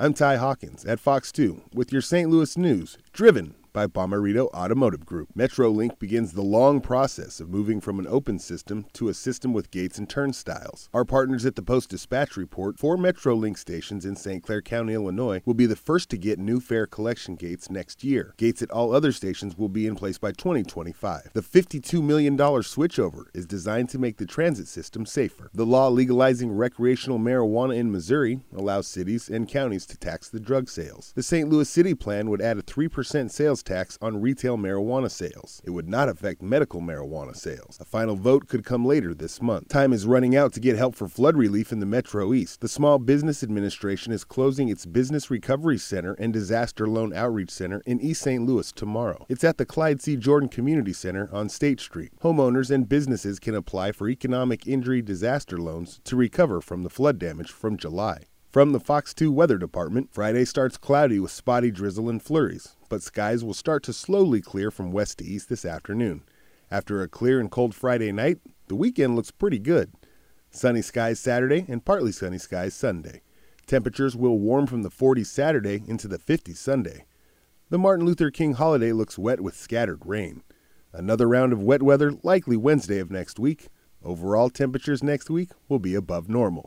I'm Ty Hawkins at Fox 2 with your St. Louis news, driven by Bommarito Automotive Group. MetroLink begins the long process of moving from an open system to a system with gates and turnstiles. Our partners at the Post Dispatch report four MetroLink stations in St. Clair County, Illinois will be the first to get new fare collection gates next year. Gates at all other stations will be in place by 2025. The $52 million switchover is designed to make the transit system safer. The law legalizing recreational marijuana in Missouri allows cities and counties to tax the drug sales. The St. Louis City plan would add a 3% sales tax on retail marijuana sales. It would not affect medical marijuana sales. A final vote could come later this month. Time is running out to get help for flood relief in the Metro East. The Small Business Administration is closing its Business Recovery Center and Disaster Loan Outreach Center in East St. Louis tomorrow. It's at the Clyde C. Jordan Community Center on State Street. Homeowners and businesses can apply for economic injury disaster loans to recover from the flood damage from July. From the Fox 2 Weather Department, Friday starts cloudy with spotty drizzle and flurries, but skies will start to slowly clear from west to east this afternoon. After a clear and cold Friday night, the weekend looks pretty good. Sunny skies Saturday and partly sunny skies Sunday. Temperatures will warm from the 40s Saturday into the 50s Sunday. The Martin Luther King holiday looks wet with scattered rain. Another round of wet weather likely Wednesday of next week. Overall temperatures next week will be above normal.